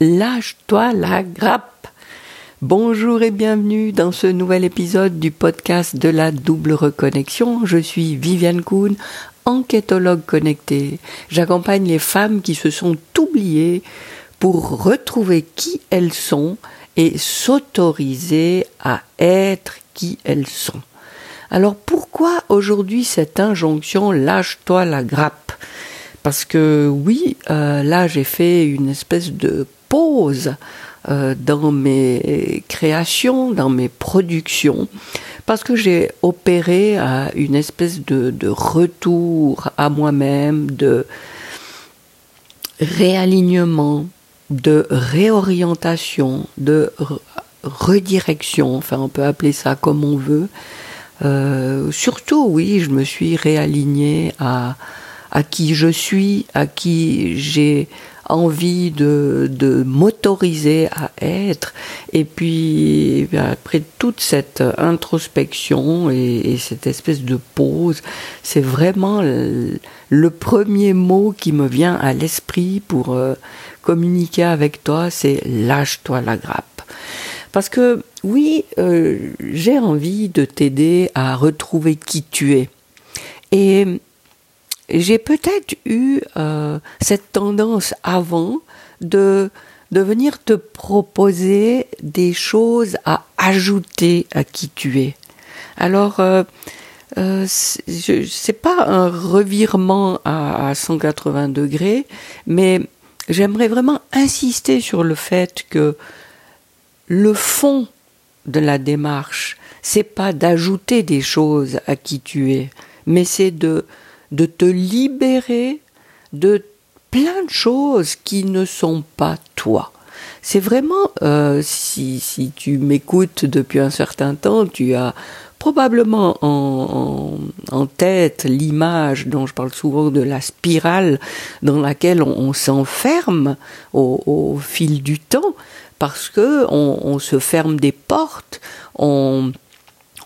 Lâche-toi la grappe. Bonjour et bienvenue dans ce nouvel épisode du podcast de la double reconnexion. Je suis Viviane Kuhn, enquêtologue connectée. J'accompagne les femmes qui se sont oubliées pour retrouver qui elles sont et s'autoriser à être qui elles sont. Alors pourquoi aujourd'hui cette injonction lâche-toi la grappe? Parce que oui, euh, là j'ai fait une espèce de pause euh, dans mes créations, dans mes productions, parce que j'ai opéré à une espèce de, de retour à moi-même, de réalignement, de réorientation, de redirection, enfin on peut appeler ça comme on veut. Euh, surtout, oui, je me suis réalignée à, à qui je suis, à qui j'ai envie de, de m'autoriser à être. Et puis, après toute cette introspection et, et cette espèce de pause, c'est vraiment le, le, premier mot qui me vient à l'esprit pour euh, communiquer avec toi, c'est lâche-toi la grappe. Parce que oui, euh, j'ai envie de t'aider à retrouver qui tu es. Et j'ai peut-être eu euh, cette tendance avant de, de venir te proposer des choses à ajouter à qui tu es. Alors, euh, euh, c'est pas un revirement à, à 180 degrés, mais j'aimerais vraiment insister sur le fait que le fond de la démarche, c'est pas d'ajouter des choses à qui tu es, mais c'est de de te libérer de plein de choses qui ne sont pas toi. C'est vraiment, euh, si, si tu m'écoutes depuis un certain temps, tu as probablement en, en, tête l'image dont je parle souvent de la spirale dans laquelle on, s'enferme au, au, fil du temps parce que on, on se ferme des portes, on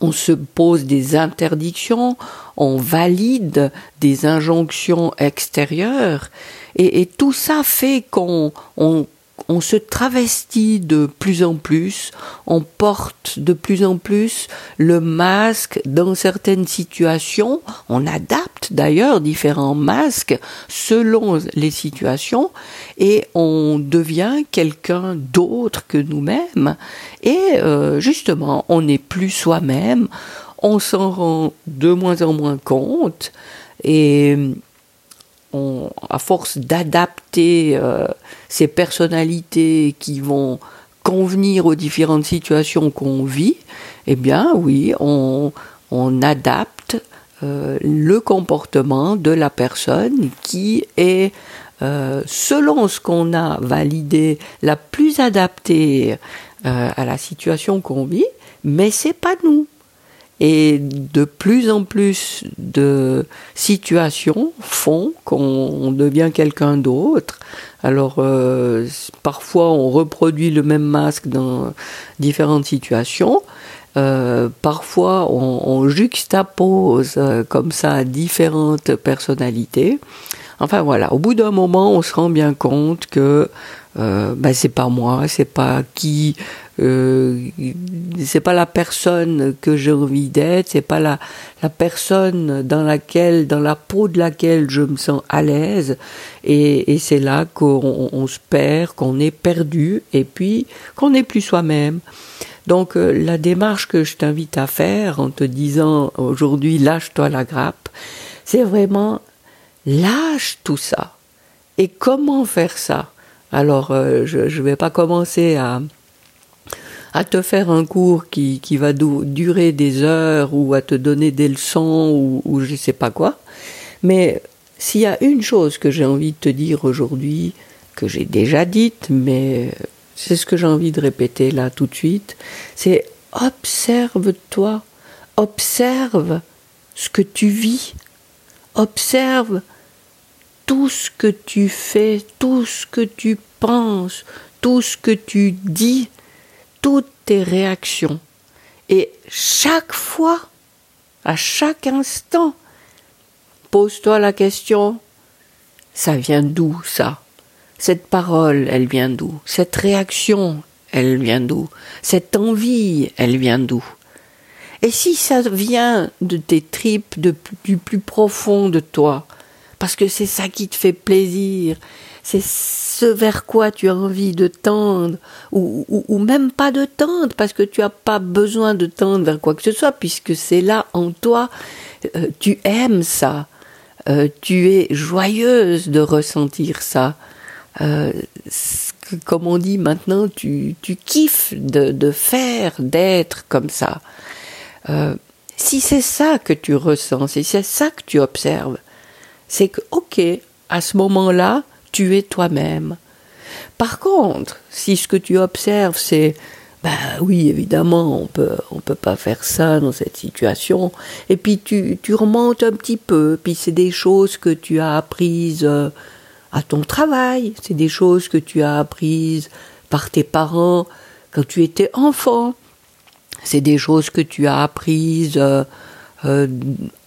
on se pose des interdictions, on valide des injonctions extérieures, et, tout ça fait qu'on on, on se travestit de plus en plus, on porte de plus en plus le masque dans certaines situations, on adapte d'ailleurs différents masques selon les situations et on devient quelqu'un d'autre que nous-mêmes. Et euh, justement on n'est plus soi-même, on s'en rend de moins en moins compte et on, à force d'adapter euh, ces personnalités qui vont convenir aux différentes situations qu'on vit, eh bien oui, on, adapte euh, le comportement de la personne qui est, euh, selon ce qu'on a validé, la plus adaptée euh, à la situation qu'on vit, mais c'est pas nous. Et de plus en plus de situations font qu'on devient quelqu'un d'autre. Alors euh, parfois on reproduit le même masque dans différentes situations. Euh, parfois on, juxtapose euh, comme ça différentes personnalités. Enfin voilà, au bout d'un moment, on se rend bien compte que euh, ben, c'est pas moi, c'est pas qui, c'est pas la personne que j'ai envie d'être, c'est pas la, la personne dans laquelle, dans la peau de laquelle je me sens à l'aise, et, et c'est là qu'on on se perd, qu'on est perdu, et puis qu'on n'est plus soi-même. Donc euh, la démarche que je t'invite à faire en te disant aujourd'hui lâche-toi la grappe, c'est vraiment lâche tout ça. Et comment faire ça? Alors, euh, je ne vais pas commencer à, à te faire un cours qui, qui va durer des heures ou à te donner des leçons ou, ou je ne sais pas quoi. Mais s'il y a une chose que j'ai envie de te dire aujourd'hui, que j'ai déjà dite, mais c'est ce que j'ai envie de répéter là tout de suite, c'est observe-toi, observe ce que tu vis, observe tout ce que tu fais, tout ce que tu penses, tout ce que tu dis, toutes tes réactions. Et chaque fois, à chaque instant, pose-toi la question, ça vient d'où ça? Cette parole, elle vient d'où? Cette réaction, elle vient d'où? Cette envie, elle vient d'où? Et si ça vient de tes tripes, du plus profond de toi, parce que c'est ça qui te fait plaisir, c'est ce vers quoi tu as envie de tendre, ou, ou, même pas de tendre, parce que tu n'as pas besoin de tendre vers quoi que ce soit, puisque c'est là en toi, euh, tu aimes ça, euh, tu es joyeuse de ressentir ça. Euh, comme on dit maintenant, tu, tu kiffes de, de faire, d'être comme ça. si c'est ça que tu ressens, si c'est ça que tu observes, c'est que, ok, à ce moment-là, tu es toi-même. Par contre, si ce que tu observes, c'est ben oui, évidemment, on peut, on peut pas faire ça dans cette situation. Et puis tu, tu remontes un petit peu, puis c'est des choses que tu as apprises euh, à ton travail, c'est des choses que tu as apprises par tes parents quand tu étais enfant, c'est des choses que tu as apprises euh, euh,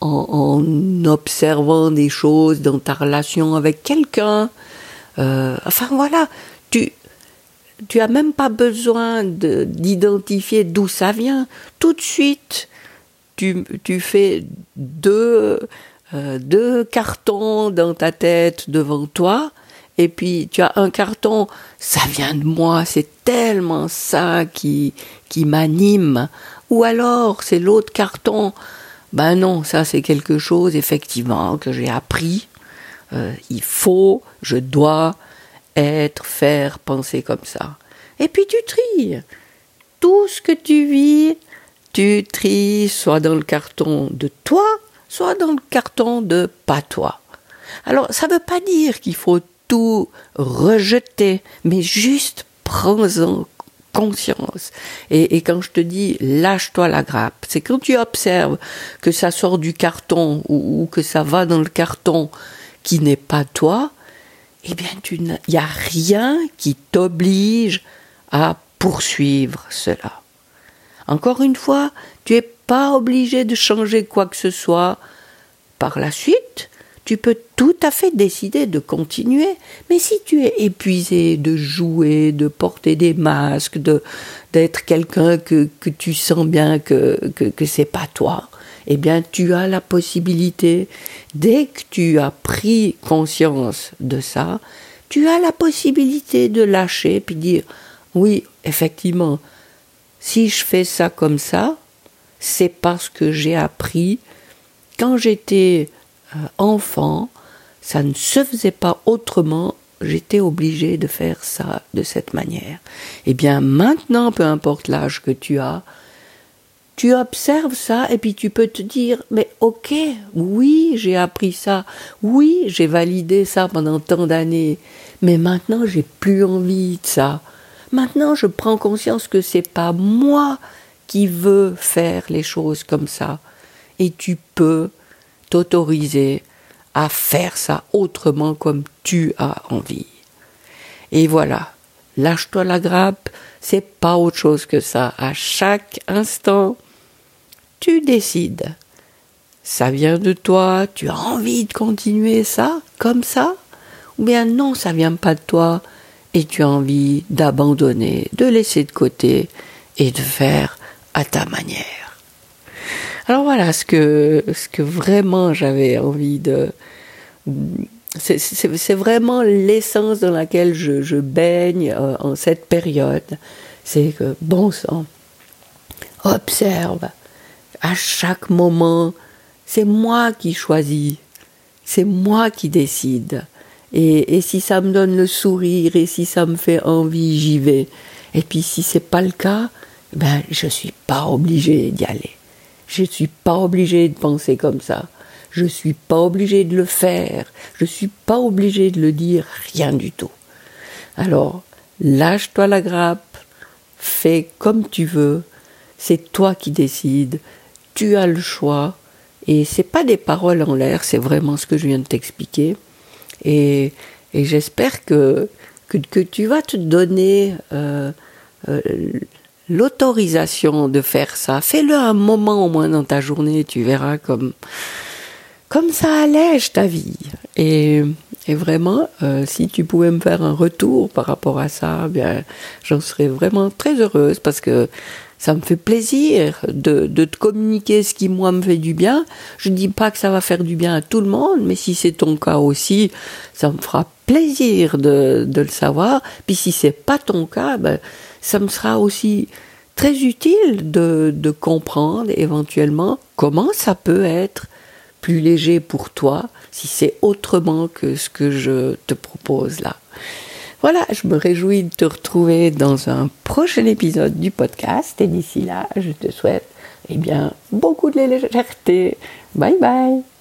en, observant des choses dans ta relation avec quelqu'un. Euh, enfin voilà, tu tu as même pas besoin d'identifier d'où ça vient. Tout de suite, tu, tu fais deux, euh, deux cartons dans ta tête devant toi, et puis tu as un carton, ça vient de moi, c'est tellement ça qui, qui m'anime. Ou alors, c'est l'autre carton, ben non, ça c'est quelque chose effectivement que j'ai appris. Euh, il faut, je dois, être, faire, penser comme ça. Et puis tu tries. Tout ce que tu vis, tu tries soit dans le carton de toi, soit dans le carton de pas toi. Alors, ça ne veut pas dire qu'il faut tout rejeter, mais juste prends-en conscience. Et, quand je te dis lâche-toi la grappe, c'est quand tu observes que ça sort du carton ou que ça va dans le carton qui n'est pas toi, eh bien, il n'y a rien qui t'oblige à poursuivre cela. Encore une fois, tu n'es pas obligé de changer quoi que ce soit. Par la suite, tu peux tout à fait décider de continuer. Mais si tu es épuisé de jouer, de porter des masques, de d'être quelqu'un que, que tu sens bien que, que, que c'est pas toi, eh bien, tu as la possibilité, dès que tu as pris conscience de ça, tu as la possibilité de lâcher puis dire oui, effectivement, si je fais ça comme ça, c'est parce que j'ai appris quand j'étais enfant, ça ne se faisait pas autrement, j'étais obligé de faire ça de cette manière. Eh bien, maintenant, peu importe l'âge que tu as, tu observes ça et puis tu peux te dire mais ok oui j'ai appris ça. Oui j'ai validé ça pendant tant d'années. Mais maintenant j'ai plus envie de ça. Maintenant je prends conscience que c'est pas moi qui veux faire les choses comme ça. Et tu peux t'autoriser à faire ça autrement comme tu as envie. Et voilà. Lâche-toi la grappe. C'est pas autre chose que ça. À chaque instant tu décides. Ça vient de toi, tu as envie de continuer ça, comme ça? Ou bien non, ça vient pas de toi et tu as envie d'abandonner, de laisser de côté et de faire à ta manière. Alors voilà ce que, ce que vraiment j'avais envie de... C'est vraiment l'essence dans laquelle je, je baigne euh, en cette période. C'est que, bon sang, observe, à chaque moment, c'est moi qui choisis, c'est moi qui décide. Et, et, si ça me donne le sourire et si ça me fait envie, j'y vais. Et puis si c'est pas le cas, ben je suis pas obligé d'y aller. Je suis pas obligé de penser comme ça. Je suis pas obligé de le faire. Je suis pas obligé de le dire, rien du tout. Alors, lâche-toi la grappe, fais comme tu veux. C'est toi qui décides tu as le choix. Et c'est pas des paroles en l'air, c'est vraiment ce que je viens de t'expliquer. Et, et j'espère que, que, que, tu vas te donner euh, euh, l'autorisation de faire ça. Fais-le un moment au moins dans ta journée, tu verras comme, comme ça allège ta vie. Et, Et vraiment, euh, si tu pouvais me faire un retour par rapport à ça, bien, j'en serais vraiment très heureuse parce que ça me fait plaisir de, de, te communiquer ce qui moi me fait du bien. Je ne dis pas que ça va faire du bien à tout le monde, mais si c'est ton cas aussi, ça me fera plaisir de, de le savoir. Puis si c'est pas ton cas, ben, ça me sera aussi très utile de, de comprendre éventuellement comment ça peut être plus léger pour toi si c'est autrement que ce que je te propose là. Voilà, je me réjouis de te retrouver dans un prochain épisode du podcast et d'ici là, je te souhaite eh bien beaucoup de légèreté. Bye bye